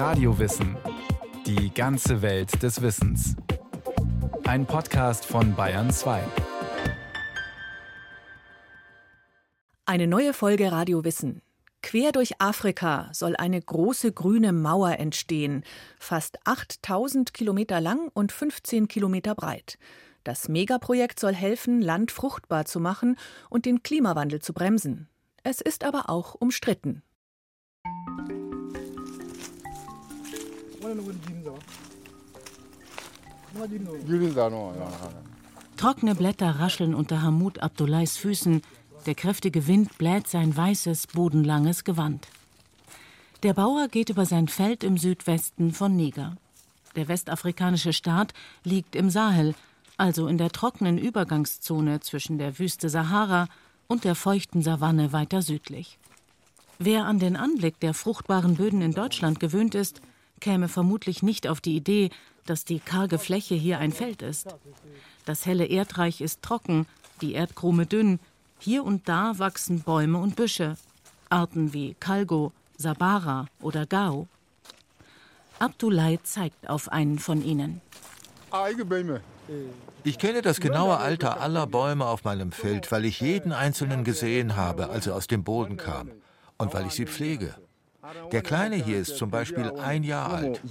Radiowissen. Die ganze Welt des Wissens. Ein Podcast von Bayern 2. Eine neue Folge Radiowissen. Quer durch Afrika soll eine große grüne Mauer entstehen, fast 8000 Kilometer lang und 15 Kilometer breit. Das Megaprojekt soll helfen, Land fruchtbar zu machen und den Klimawandel zu bremsen. Es ist aber auch umstritten. Trockene Blätter rascheln unter Hamud Abdullahs Füßen, der kräftige Wind bläht sein weißes, bodenlanges Gewand. Der Bauer geht über sein Feld im Südwesten von Niger. Der westafrikanische Staat liegt im Sahel, also in der trockenen Übergangszone zwischen der Wüste Sahara und der feuchten Savanne weiter südlich. Wer an den Anblick der fruchtbaren Böden in Deutschland gewöhnt ist, käme vermutlich nicht auf die Idee, dass die karge Fläche hier ein Feld ist. Das helle Erdreich ist trocken, die Erdkrume dünn, hier und da wachsen Bäume und Büsche, Arten wie Kalgo, Sabara oder Gao. Abdullah zeigt auf einen von ihnen. Ich kenne das genaue Alter aller Bäume auf meinem Feld, weil ich jeden einzelnen gesehen habe, als er aus dem Boden kam und weil ich sie pflege. Der Kleine hier ist zum Beispiel ein Jahr alt.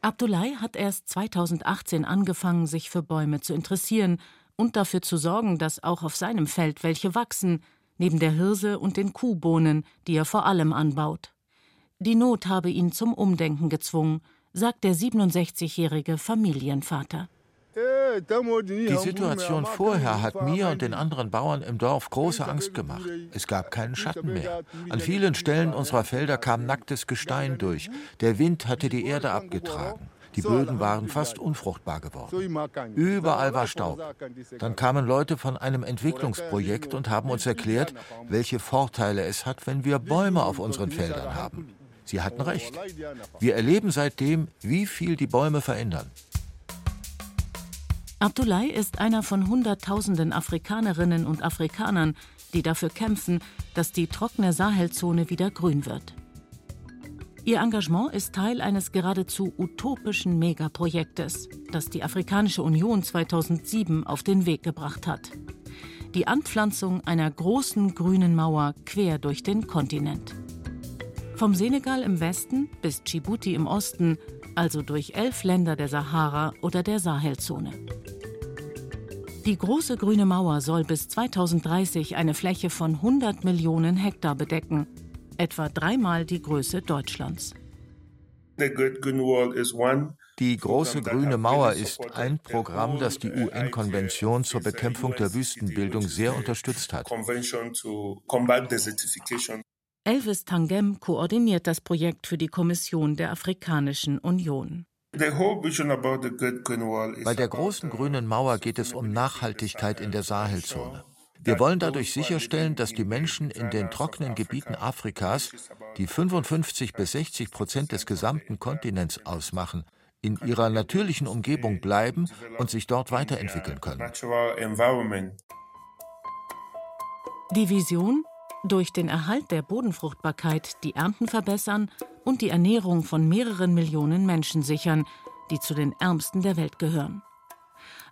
Abdullah hat erst 2018 angefangen, sich für Bäume zu interessieren und dafür zu sorgen, dass auch auf seinem Feld welche wachsen, neben der Hirse und den Kuhbohnen, die er vor allem anbaut. Die Not habe ihn zum Umdenken gezwungen, sagt der 67-jährige Familienvater. Die Situation vorher hat mir und den anderen Bauern im Dorf große Angst gemacht. Es gab keinen Schatten mehr. An vielen Stellen unserer Felder kam nacktes Gestein durch. Der Wind hatte die Erde abgetragen. Die Böden waren fast unfruchtbar geworden. Überall war Staub. Dann kamen Leute von einem Entwicklungsprojekt und haben uns erklärt, welche Vorteile es hat, wenn wir Bäume auf unseren Feldern haben. Sie hatten recht. Wir erleben seitdem, wie viel die Bäume verändern. Abdullah ist einer von Hunderttausenden Afrikanerinnen und Afrikanern, die dafür kämpfen, dass die trockene Sahelzone wieder grün wird. Ihr Engagement ist Teil eines geradezu utopischen Megaprojektes, das die Afrikanische Union 2007 auf den Weg gebracht hat. Die Anpflanzung einer großen grünen Mauer quer durch den Kontinent. Vom Senegal im Westen bis Djibouti im Osten, also durch elf Länder der Sahara oder der Sahelzone. Die große grüne Mauer soll bis 2030 eine Fläche von 100 Millionen Hektar bedecken, etwa dreimal die Größe Deutschlands. Die große grüne Mauer ist ein Programm, das die UN-Konvention zur Bekämpfung der Wüstenbildung sehr unterstützt hat. Elvis Tangem koordiniert das Projekt für die Kommission der Afrikanischen Union. Bei der großen grünen Mauer geht es um Nachhaltigkeit in der Sahelzone. Wir wollen dadurch sicherstellen, dass die Menschen in den trockenen Gebieten Afrikas, die 55 bis 60 Prozent des gesamten Kontinents ausmachen, in ihrer natürlichen Umgebung bleiben und sich dort weiterentwickeln können. Die Vision? Durch den Erhalt der Bodenfruchtbarkeit die Ernten verbessern und die Ernährung von mehreren Millionen Menschen sichern, die zu den ärmsten der Welt gehören.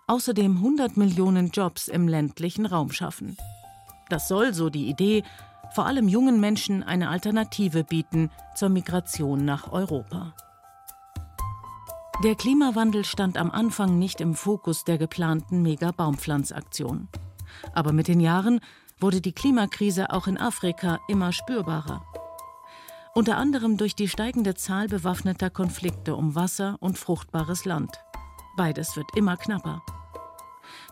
Außerdem 100 Millionen Jobs im ländlichen Raum schaffen. Das soll, so die Idee, vor allem jungen Menschen eine Alternative bieten zur Migration nach Europa. Der Klimawandel stand am Anfang nicht im Fokus der geplanten Mega-Baumpflanzaktion. Aber mit den Jahren wurde die Klimakrise auch in Afrika immer spürbarer. Unter anderem durch die steigende Zahl bewaffneter Konflikte um Wasser und fruchtbares Land. Beides wird immer knapper.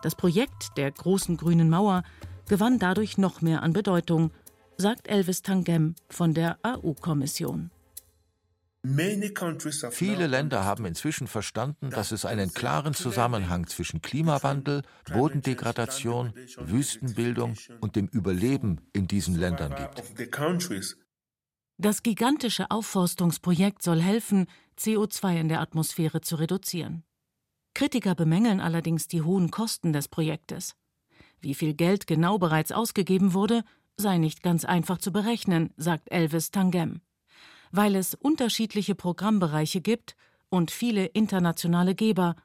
Das Projekt der großen grünen Mauer gewann dadurch noch mehr an Bedeutung, sagt Elvis Tangem von der AU-Kommission. Viele Länder haben inzwischen verstanden, dass es einen klaren Zusammenhang zwischen Klimawandel, Bodendegradation, Wüstenbildung und dem Überleben in diesen Ländern gibt. Das gigantische Aufforstungsprojekt soll helfen, CO2 in der Atmosphäre zu reduzieren. Kritiker bemängeln allerdings die hohen Kosten des Projektes. Wie viel Geld genau bereits ausgegeben wurde, sei nicht ganz einfach zu berechnen, sagt Elvis Tangem. Weil es unterschiedliche Programmbereiche gibt und viele internationale Geber,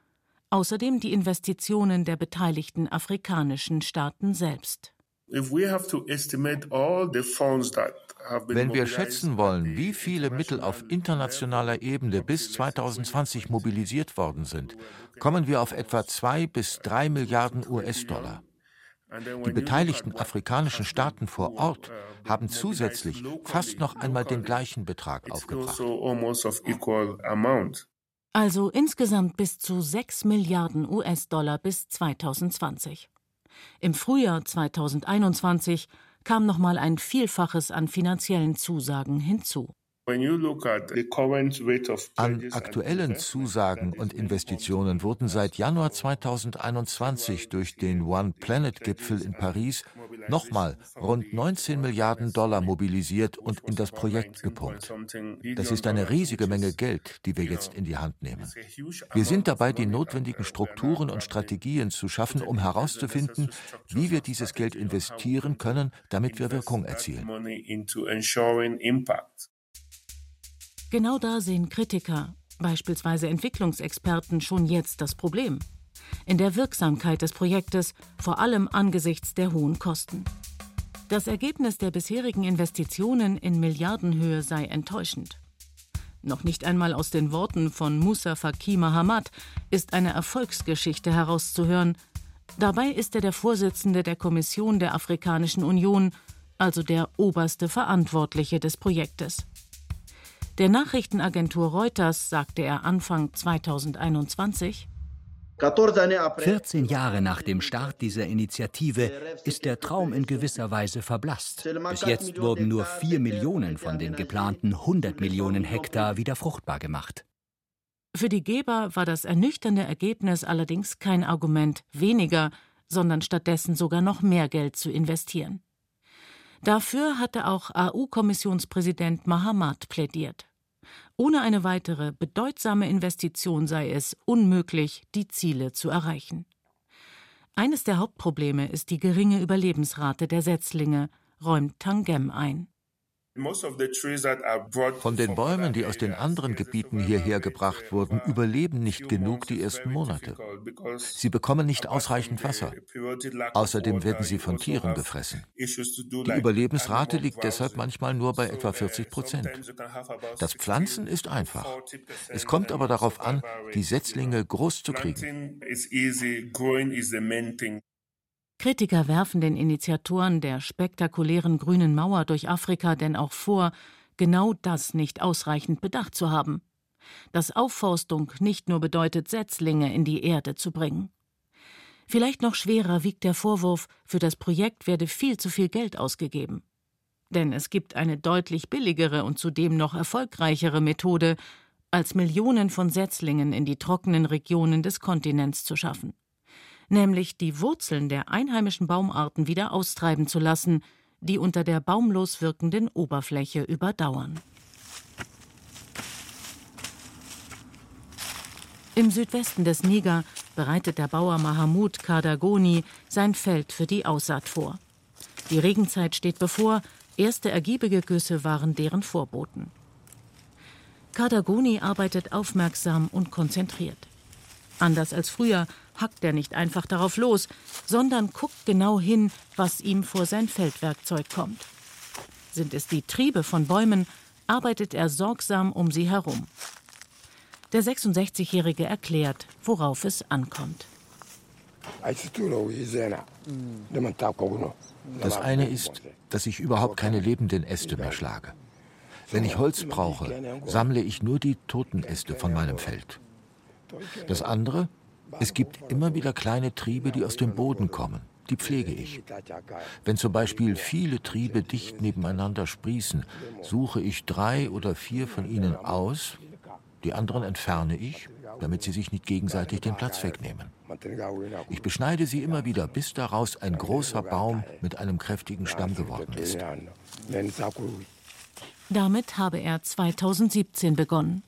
außerdem die Investitionen der beteiligten afrikanischen Staaten selbst. Wenn wir schätzen wollen, wie viele Mittel auf internationaler Ebene bis 2020 mobilisiert worden sind, kommen wir auf etwa zwei bis drei Milliarden US-Dollar. Die beteiligten afrikanischen Staaten vor Ort haben zusätzlich fast noch einmal den gleichen Betrag aufgebracht. Also insgesamt bis zu 6 Milliarden US-Dollar bis 2020. Im Frühjahr 2021 kam noch mal ein Vielfaches an finanziellen Zusagen hinzu. An aktuellen Zusagen und Investitionen wurden seit Januar 2021 durch den One Planet Gipfel in Paris nochmal rund 19 Milliarden Dollar mobilisiert und in das Projekt gepumpt. Das ist eine riesige Menge Geld, die wir jetzt in die Hand nehmen. Wir sind dabei, die notwendigen Strukturen und Strategien zu schaffen, um herauszufinden, wie wir dieses Geld investieren können, damit wir Wirkung erzielen. Genau da sehen Kritiker, beispielsweise Entwicklungsexperten, schon jetzt das Problem. In der Wirksamkeit des Projektes, vor allem angesichts der hohen Kosten. Das Ergebnis der bisherigen Investitionen in Milliardenhöhe sei enttäuschend. Noch nicht einmal aus den Worten von Musa Faki Mahamat ist eine Erfolgsgeschichte herauszuhören. Dabei ist er der Vorsitzende der Kommission der Afrikanischen Union, also der oberste Verantwortliche des Projektes. Der Nachrichtenagentur Reuters sagte er Anfang 2021, 14 Jahre nach dem Start dieser Initiative ist der Traum in gewisser Weise verblasst. Bis jetzt wurden nur 4 Millionen von den geplanten 100 Millionen Hektar wieder fruchtbar gemacht. Für die Geber war das ernüchternde Ergebnis allerdings kein Argument, weniger, sondern stattdessen sogar noch mehr Geld zu investieren. Dafür hatte auch AU-Kommissionspräsident Mahamat plädiert. Ohne eine weitere bedeutsame Investition sei es unmöglich, die Ziele zu erreichen. Eines der Hauptprobleme ist die geringe Überlebensrate der Setzlinge, räumt Tangem ein. Von den Bäumen, die aus den anderen Gebieten hierher gebracht wurden, überleben nicht genug die ersten Monate. Sie bekommen nicht ausreichend Wasser. Außerdem werden sie von Tieren gefressen. Die Überlebensrate liegt deshalb manchmal nur bei etwa 40 Prozent. Das Pflanzen ist einfach. Es kommt aber darauf an, die Setzlinge groß zu kriegen. Kritiker werfen den Initiatoren der spektakulären grünen Mauer durch Afrika denn auch vor, genau das nicht ausreichend bedacht zu haben. Dass Aufforstung nicht nur bedeutet, Setzlinge in die Erde zu bringen. Vielleicht noch schwerer wiegt der Vorwurf, für das Projekt werde viel zu viel Geld ausgegeben. Denn es gibt eine deutlich billigere und zudem noch erfolgreichere Methode, als Millionen von Setzlingen in die trockenen Regionen des Kontinents zu schaffen nämlich die Wurzeln der einheimischen Baumarten wieder austreiben zu lassen, die unter der baumlos wirkenden Oberfläche überdauern. Im Südwesten des Niger bereitet der Bauer Mahamud Kadagoni sein Feld für die Aussaat vor. Die Regenzeit steht bevor, erste ergiebige Güsse waren deren Vorboten. Kadagoni arbeitet aufmerksam und konzentriert. Anders als früher hackt er nicht einfach darauf los, sondern guckt genau hin, was ihm vor sein Feldwerkzeug kommt. Sind es die Triebe von Bäumen, arbeitet er sorgsam um sie herum. Der 66-Jährige erklärt, worauf es ankommt. Das eine ist, dass ich überhaupt keine lebenden Äste mehr schlage. Wenn ich Holz brauche, sammle ich nur die toten Äste von meinem Feld. Das andere, es gibt immer wieder kleine Triebe, die aus dem Boden kommen. Die pflege ich. Wenn zum Beispiel viele Triebe dicht nebeneinander sprießen, suche ich drei oder vier von ihnen aus, die anderen entferne ich, damit sie sich nicht gegenseitig den Platz wegnehmen. Ich beschneide sie immer wieder, bis daraus ein großer Baum mit einem kräftigen Stamm geworden ist. Damit habe er 2017 begonnen.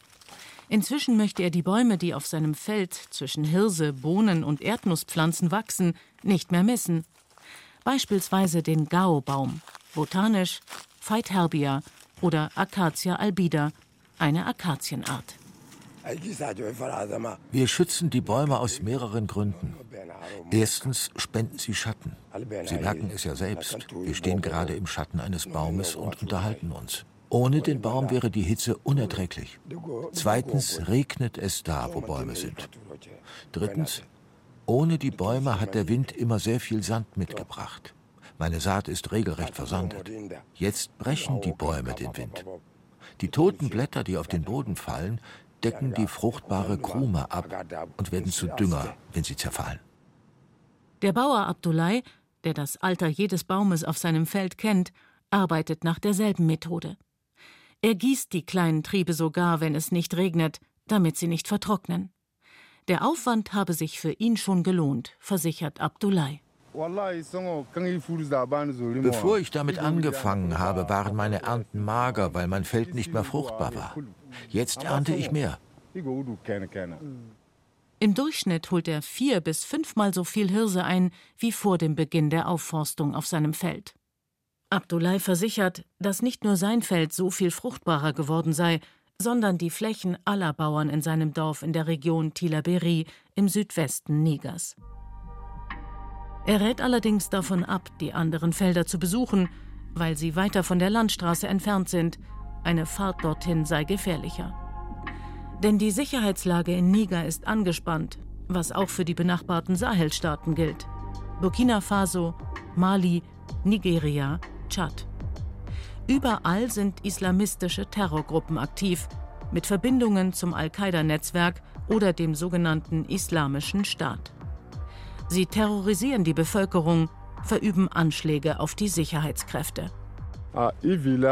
Inzwischen möchte er die Bäume, die auf seinem Feld zwischen Hirse, Bohnen und Erdnusspflanzen wachsen, nicht mehr missen. Beispielsweise den Gao-Baum, botanisch Phytherbia, oder Acacia albida, eine Akazienart. Wir schützen die Bäume aus mehreren Gründen. Erstens spenden sie Schatten. Sie merken es ja selbst. Wir stehen gerade im Schatten eines Baumes und unterhalten uns. Ohne den Baum wäre die Hitze unerträglich. Zweitens regnet es da, wo Bäume sind. Drittens, ohne die Bäume hat der Wind immer sehr viel Sand mitgebracht. Meine Saat ist regelrecht versandet. Jetzt brechen die Bäume den Wind. Die toten Blätter, die auf den Boden fallen, decken die fruchtbare Krume ab und werden zu Dünger, wenn sie zerfallen. Der Bauer Abdullah, der das Alter jedes Baumes auf seinem Feld kennt, arbeitet nach derselben Methode. Er gießt die kleinen Triebe sogar, wenn es nicht regnet, damit sie nicht vertrocknen. Der Aufwand habe sich für ihn schon gelohnt, versichert Abdullah. Bevor ich damit angefangen habe, waren meine Ernten mager, weil mein Feld nicht mehr fruchtbar war. Jetzt ernte ich mehr. Im Durchschnitt holt er vier bis fünfmal so viel Hirse ein wie vor dem Beginn der Aufforstung auf seinem Feld. Abdullah versichert, dass nicht nur sein Feld so viel fruchtbarer geworden sei, sondern die Flächen aller Bauern in seinem Dorf in der Region Tilaberi im Südwesten Nigers. Er rät allerdings davon ab, die anderen Felder zu besuchen, weil sie weiter von der Landstraße entfernt sind. Eine Fahrt dorthin sei gefährlicher. Denn die Sicherheitslage in Niger ist angespannt, was auch für die benachbarten Sahelstaaten gilt. Burkina Faso, Mali, Nigeria, Tschad. Überall sind islamistische Terrorgruppen aktiv, mit Verbindungen zum Al-Qaida-Netzwerk oder dem sogenannten Islamischen Staat. Sie terrorisieren die Bevölkerung, verüben Anschläge auf die Sicherheitskräfte.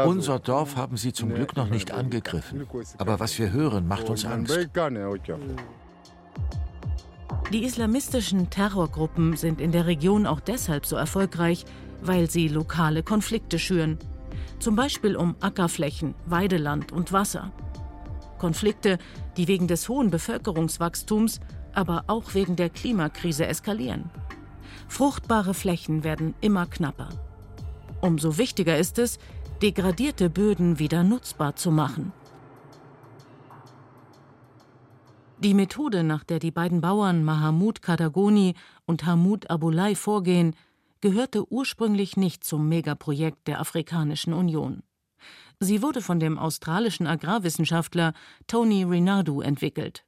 Unser Dorf haben sie zum Glück noch nicht angegriffen. Aber was wir hören, macht uns Angst. Die islamistischen Terrorgruppen sind in der Region auch deshalb so erfolgreich, weil sie lokale Konflikte schüren. Zum Beispiel um Ackerflächen, Weideland und Wasser. Konflikte, die wegen des hohen Bevölkerungswachstums aber auch wegen der Klimakrise eskalieren. Fruchtbare Flächen werden immer knapper. Umso wichtiger ist es, degradierte Böden wieder nutzbar zu machen. Die Methode, nach der die beiden Bauern Mahamud Kadagoni und Hamud Abulai vorgehen, gehörte ursprünglich nicht zum Megaprojekt der Afrikanischen Union. Sie wurde von dem australischen Agrarwissenschaftler Tony Rinaldo entwickelt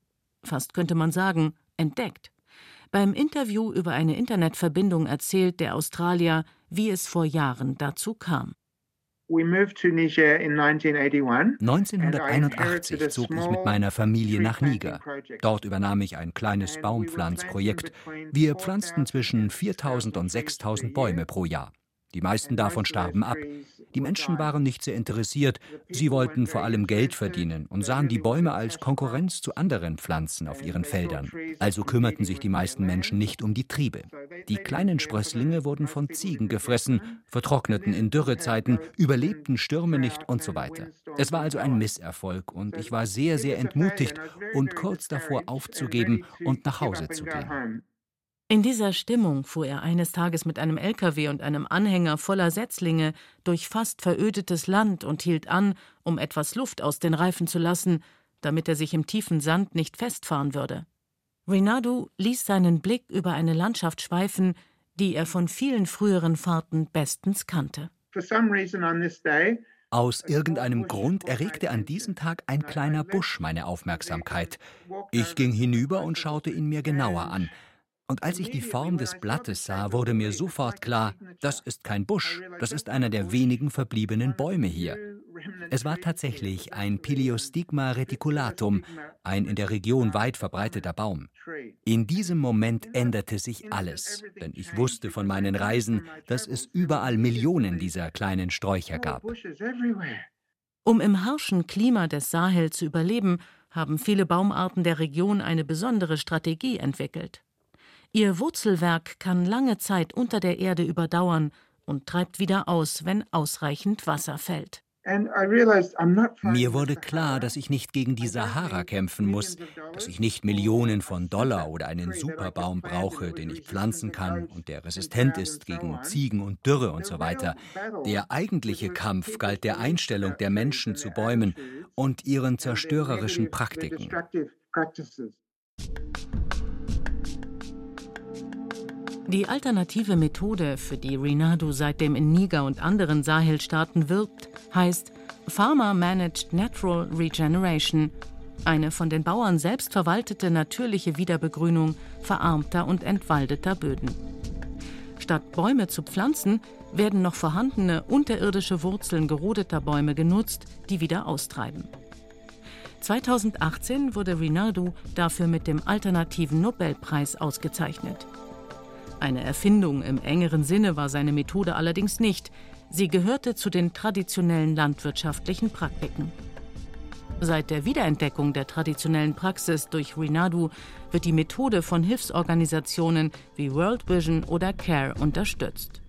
fast könnte man sagen, entdeckt. Beim Interview über eine Internetverbindung erzählt der Australier, wie es vor Jahren dazu kam. 1981 zog ich mit meiner Familie nach Niger. Dort übernahm ich ein kleines Baumpflanzprojekt. Wir pflanzten zwischen 4000 und 6000 Bäume pro Jahr. Die meisten davon starben ab. Die Menschen waren nicht sehr interessiert, sie wollten vor allem Geld verdienen und sahen die Bäume als Konkurrenz zu anderen Pflanzen auf ihren Feldern. Also kümmerten sich die meisten Menschen nicht um die Triebe. Die kleinen Sprösslinge wurden von Ziegen gefressen, vertrockneten in Dürrezeiten, überlebten Stürme nicht und so weiter. Es war also ein Misserfolg und ich war sehr, sehr entmutigt und kurz davor aufzugeben und nach Hause zu gehen. In dieser Stimmung fuhr er eines Tages mit einem LKW und einem Anhänger voller Setzlinge durch fast verödetes Land und hielt an, um etwas Luft aus den Reifen zu lassen, damit er sich im tiefen Sand nicht festfahren würde. Rinaldo ließ seinen Blick über eine Landschaft schweifen, die er von vielen früheren Fahrten bestens kannte. Aus irgendeinem Grund erregte an diesem Tag ein kleiner Busch meine Aufmerksamkeit. Ich ging hinüber und schaute ihn mir genauer an. Und als ich die Form des Blattes sah, wurde mir sofort klar, das ist kein Busch, das ist einer der wenigen verbliebenen Bäume hier. Es war tatsächlich ein Piliostigma reticulatum, ein in der Region weit verbreiteter Baum. In diesem Moment änderte sich alles, denn ich wusste von meinen Reisen, dass es überall Millionen dieser kleinen Sträucher gab. Um im harschen Klima des Sahel zu überleben, haben viele Baumarten der Region eine besondere Strategie entwickelt. Ihr Wurzelwerk kann lange Zeit unter der Erde überdauern und treibt wieder aus, wenn ausreichend Wasser fällt. Mir wurde klar, dass ich nicht gegen die Sahara kämpfen muss, dass ich nicht Millionen von Dollar oder einen Superbaum brauche, den ich pflanzen kann und der resistent ist gegen Ziegen und Dürre und so weiter. Der eigentliche Kampf galt der Einstellung der Menschen zu Bäumen und ihren zerstörerischen Praktiken. Die alternative Methode, für die Rinadu seitdem in Niger und anderen Sahelstaaten wirbt, heißt Farmer Managed Natural Regeneration, eine von den Bauern selbst verwaltete natürliche Wiederbegrünung verarmter und entwaldeter Böden. Statt Bäume zu pflanzen, werden noch vorhandene unterirdische Wurzeln gerodeter Bäume genutzt, die wieder austreiben. 2018 wurde Rinaldo dafür mit dem alternativen Nobelpreis ausgezeichnet. Eine Erfindung im engeren Sinne war seine Methode allerdings nicht. Sie gehörte zu den traditionellen landwirtschaftlichen Praktiken. Seit der Wiederentdeckung der traditionellen Praxis durch Rinadu wird die Methode von Hilfsorganisationen wie World Vision oder CARE unterstützt.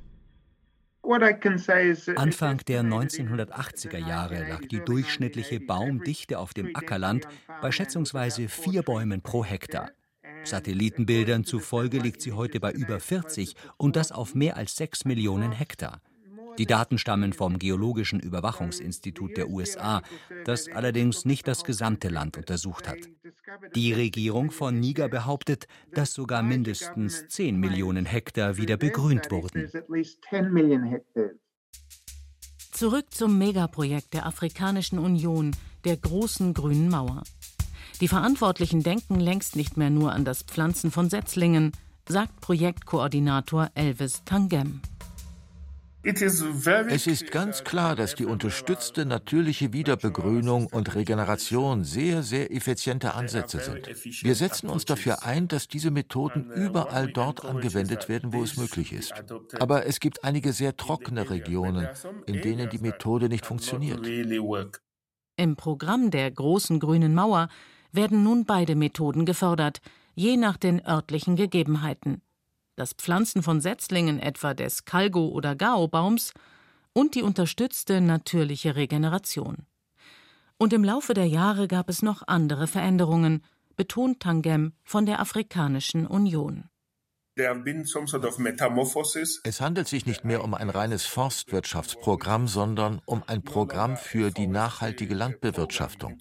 Anfang der 1980er Jahre lag die durchschnittliche Baumdichte auf dem Ackerland bei schätzungsweise vier Bäumen pro Hektar. Satellitenbildern zufolge liegt sie heute bei über 40 und das auf mehr als 6 Millionen Hektar. Die Daten stammen vom Geologischen Überwachungsinstitut der USA, das allerdings nicht das gesamte Land untersucht hat. Die Regierung von Niger behauptet, dass sogar mindestens 10 Millionen Hektar wieder begrünt wurden. Zurück zum Megaprojekt der Afrikanischen Union, der großen grünen Mauer. Die Verantwortlichen denken längst nicht mehr nur an das Pflanzen von Setzlingen, sagt Projektkoordinator Elvis Tangem. Es ist ganz klar, dass die unterstützte natürliche Wiederbegrünung und Regeneration sehr, sehr effiziente Ansätze sind. Wir setzen uns dafür ein, dass diese Methoden überall dort angewendet werden, wo es möglich ist. Aber es gibt einige sehr trockene Regionen, in denen die Methode nicht funktioniert. Im Programm der großen grünen Mauer werden nun beide Methoden gefördert, je nach den örtlichen Gegebenheiten. Das Pflanzen von Setzlingen etwa des Kalgo- oder Gao-Baums und die unterstützte natürliche Regeneration. Und im Laufe der Jahre gab es noch andere Veränderungen, betont Tangem von der Afrikanischen Union. Es handelt sich nicht mehr um ein reines Forstwirtschaftsprogramm, sondern um ein Programm für die nachhaltige Landbewirtschaftung.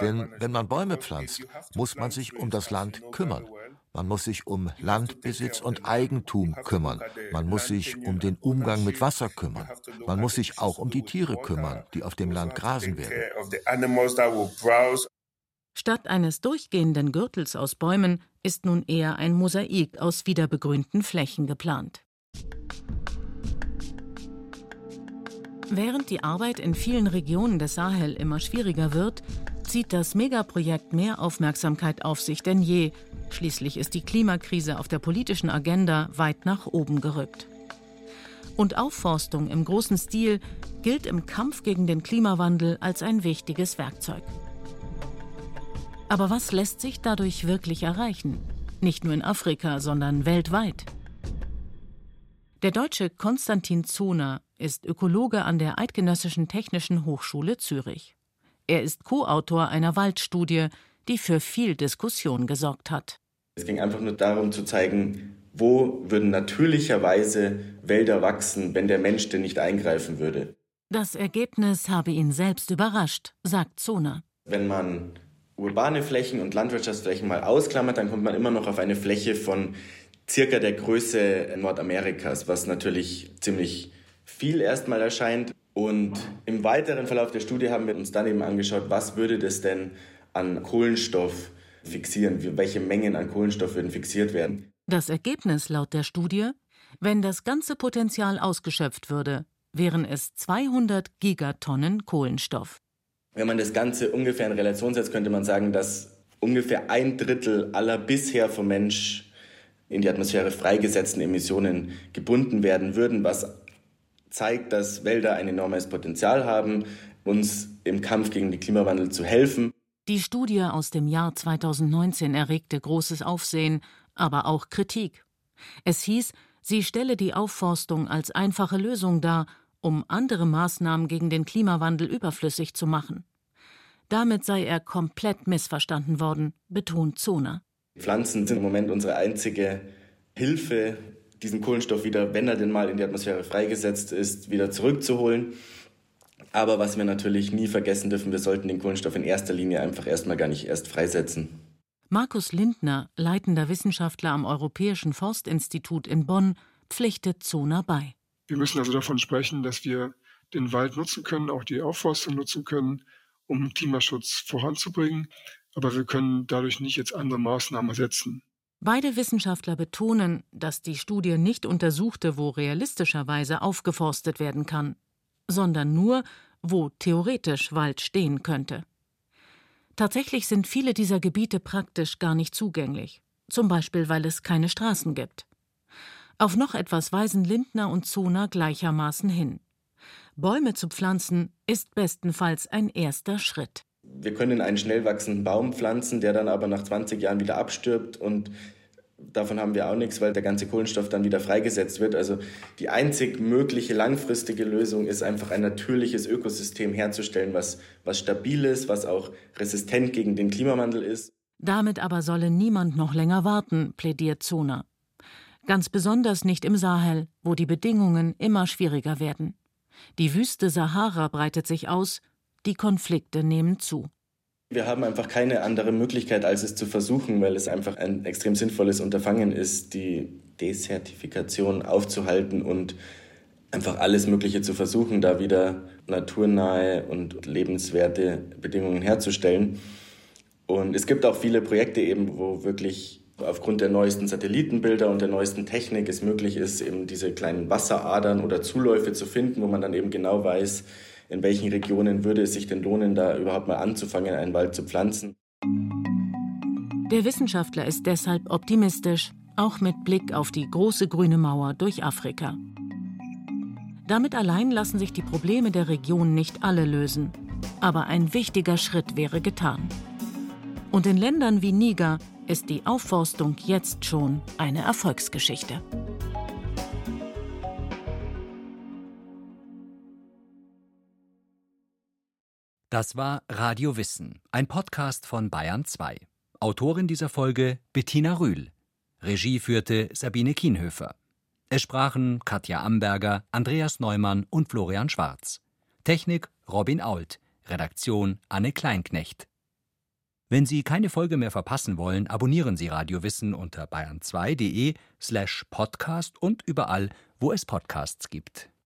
Denn wenn man Bäume pflanzt, muss man sich um das Land kümmern. Man muss sich um Landbesitz und Eigentum kümmern. Man muss sich um den Umgang mit Wasser kümmern. Man muss sich auch um die Tiere kümmern, die auf dem Land grasen werden. Statt eines durchgehenden Gürtels aus Bäumen ist nun eher ein Mosaik aus wiederbegrünten Flächen geplant. Während die Arbeit in vielen Regionen des Sahel immer schwieriger wird, zieht das Megaprojekt mehr Aufmerksamkeit auf sich denn je. Schließlich ist die Klimakrise auf der politischen Agenda weit nach oben gerückt. Und Aufforstung im großen Stil gilt im Kampf gegen den Klimawandel als ein wichtiges Werkzeug. Aber was lässt sich dadurch wirklich erreichen? Nicht nur in Afrika, sondern weltweit. Der Deutsche Konstantin Zoner ist Ökologe an der Eidgenössischen Technischen Hochschule Zürich. Er ist Co-Autor einer Waldstudie, die für viel Diskussion gesorgt hat. Es ging einfach nur darum zu zeigen, wo würden natürlicherweise Wälder wachsen, wenn der Mensch denn nicht eingreifen würde. Das Ergebnis habe ihn selbst überrascht, sagt Zoner. Wenn man urbane Flächen und Landwirtschaftsflächen mal ausklammert, dann kommt man immer noch auf eine Fläche von circa der Größe Nordamerikas, was natürlich ziemlich viel erstmal erscheint. Und im weiteren Verlauf der Studie haben wir uns dann eben angeschaut, was würde das denn an Kohlenstoff fixieren, welche Mengen an Kohlenstoff würden fixiert werden. Das Ergebnis laut der Studie, wenn das ganze Potenzial ausgeschöpft würde, wären es 200 Gigatonnen Kohlenstoff. Wenn man das Ganze ungefähr in Relation setzt, könnte man sagen, dass ungefähr ein Drittel aller bisher vom Mensch in die Atmosphäre freigesetzten Emissionen gebunden werden würden, was zeigt, dass Wälder ein enormes Potenzial haben, uns im Kampf gegen den Klimawandel zu helfen. Die Studie aus dem Jahr 2019 erregte großes Aufsehen, aber auch Kritik. Es hieß, sie stelle die Aufforstung als einfache Lösung dar um andere Maßnahmen gegen den Klimawandel überflüssig zu machen. Damit sei er komplett missverstanden worden, betont Zona. Pflanzen sind im Moment unsere einzige Hilfe, diesen Kohlenstoff wieder, wenn er denn mal in die Atmosphäre freigesetzt ist, wieder zurückzuholen. Aber was wir natürlich nie vergessen dürfen, wir sollten den Kohlenstoff in erster Linie einfach erstmal gar nicht erst freisetzen. Markus Lindner, leitender Wissenschaftler am Europäischen Forstinstitut in Bonn, pflichtet Zona bei. Wir müssen also davon sprechen, dass wir den Wald nutzen können, auch die Aufforstung nutzen können, um Klimaschutz voranzubringen. Aber wir können dadurch nicht jetzt andere Maßnahmen ersetzen. Beide Wissenschaftler betonen, dass die Studie nicht untersuchte, wo realistischerweise aufgeforstet werden kann, sondern nur, wo theoretisch Wald stehen könnte. Tatsächlich sind viele dieser Gebiete praktisch gar nicht zugänglich, zum Beispiel weil es keine Straßen gibt. Auf noch etwas weisen Lindner und Zona gleichermaßen hin. Bäume zu pflanzen ist bestenfalls ein erster Schritt. Wir können einen schnell wachsenden Baum pflanzen, der dann aber nach 20 Jahren wieder abstirbt und davon haben wir auch nichts, weil der ganze Kohlenstoff dann wieder freigesetzt wird. Also die einzig mögliche langfristige Lösung ist einfach ein natürliches Ökosystem herzustellen, was, was stabil ist, was auch resistent gegen den Klimawandel ist. Damit aber solle niemand noch länger warten, plädiert Zona ganz besonders nicht im Sahel, wo die Bedingungen immer schwieriger werden. Die Wüste Sahara breitet sich aus, die Konflikte nehmen zu. Wir haben einfach keine andere Möglichkeit, als es zu versuchen, weil es einfach ein extrem sinnvolles Unterfangen ist, die Desertifikation aufzuhalten und einfach alles Mögliche zu versuchen, da wieder naturnahe und lebenswerte Bedingungen herzustellen. Und es gibt auch viele Projekte eben, wo wirklich aufgrund der neuesten Satellitenbilder und der neuesten Technik es möglich ist, eben diese kleinen Wasseradern oder Zuläufe zu finden, wo man dann eben genau weiß, in welchen Regionen würde es sich denn lohnen, da überhaupt mal anzufangen, einen Wald zu pflanzen. Der Wissenschaftler ist deshalb optimistisch, auch mit Blick auf die große grüne Mauer durch Afrika. Damit allein lassen sich die Probleme der Region nicht alle lösen, aber ein wichtiger Schritt wäre getan. Und in Ländern wie Niger ist die Aufforstung jetzt schon eine Erfolgsgeschichte. Das war Radio Wissen, ein Podcast von Bayern 2. Autorin dieser Folge Bettina Rühl. Regie führte Sabine Kienhöfer. Es sprachen Katja Amberger, Andreas Neumann und Florian Schwarz. Technik Robin Ault. Redaktion Anne Kleinknecht. Wenn Sie keine Folge mehr verpassen wollen, abonnieren Sie Radio Wissen unter bayern2.de slash podcast und überall, wo es Podcasts gibt.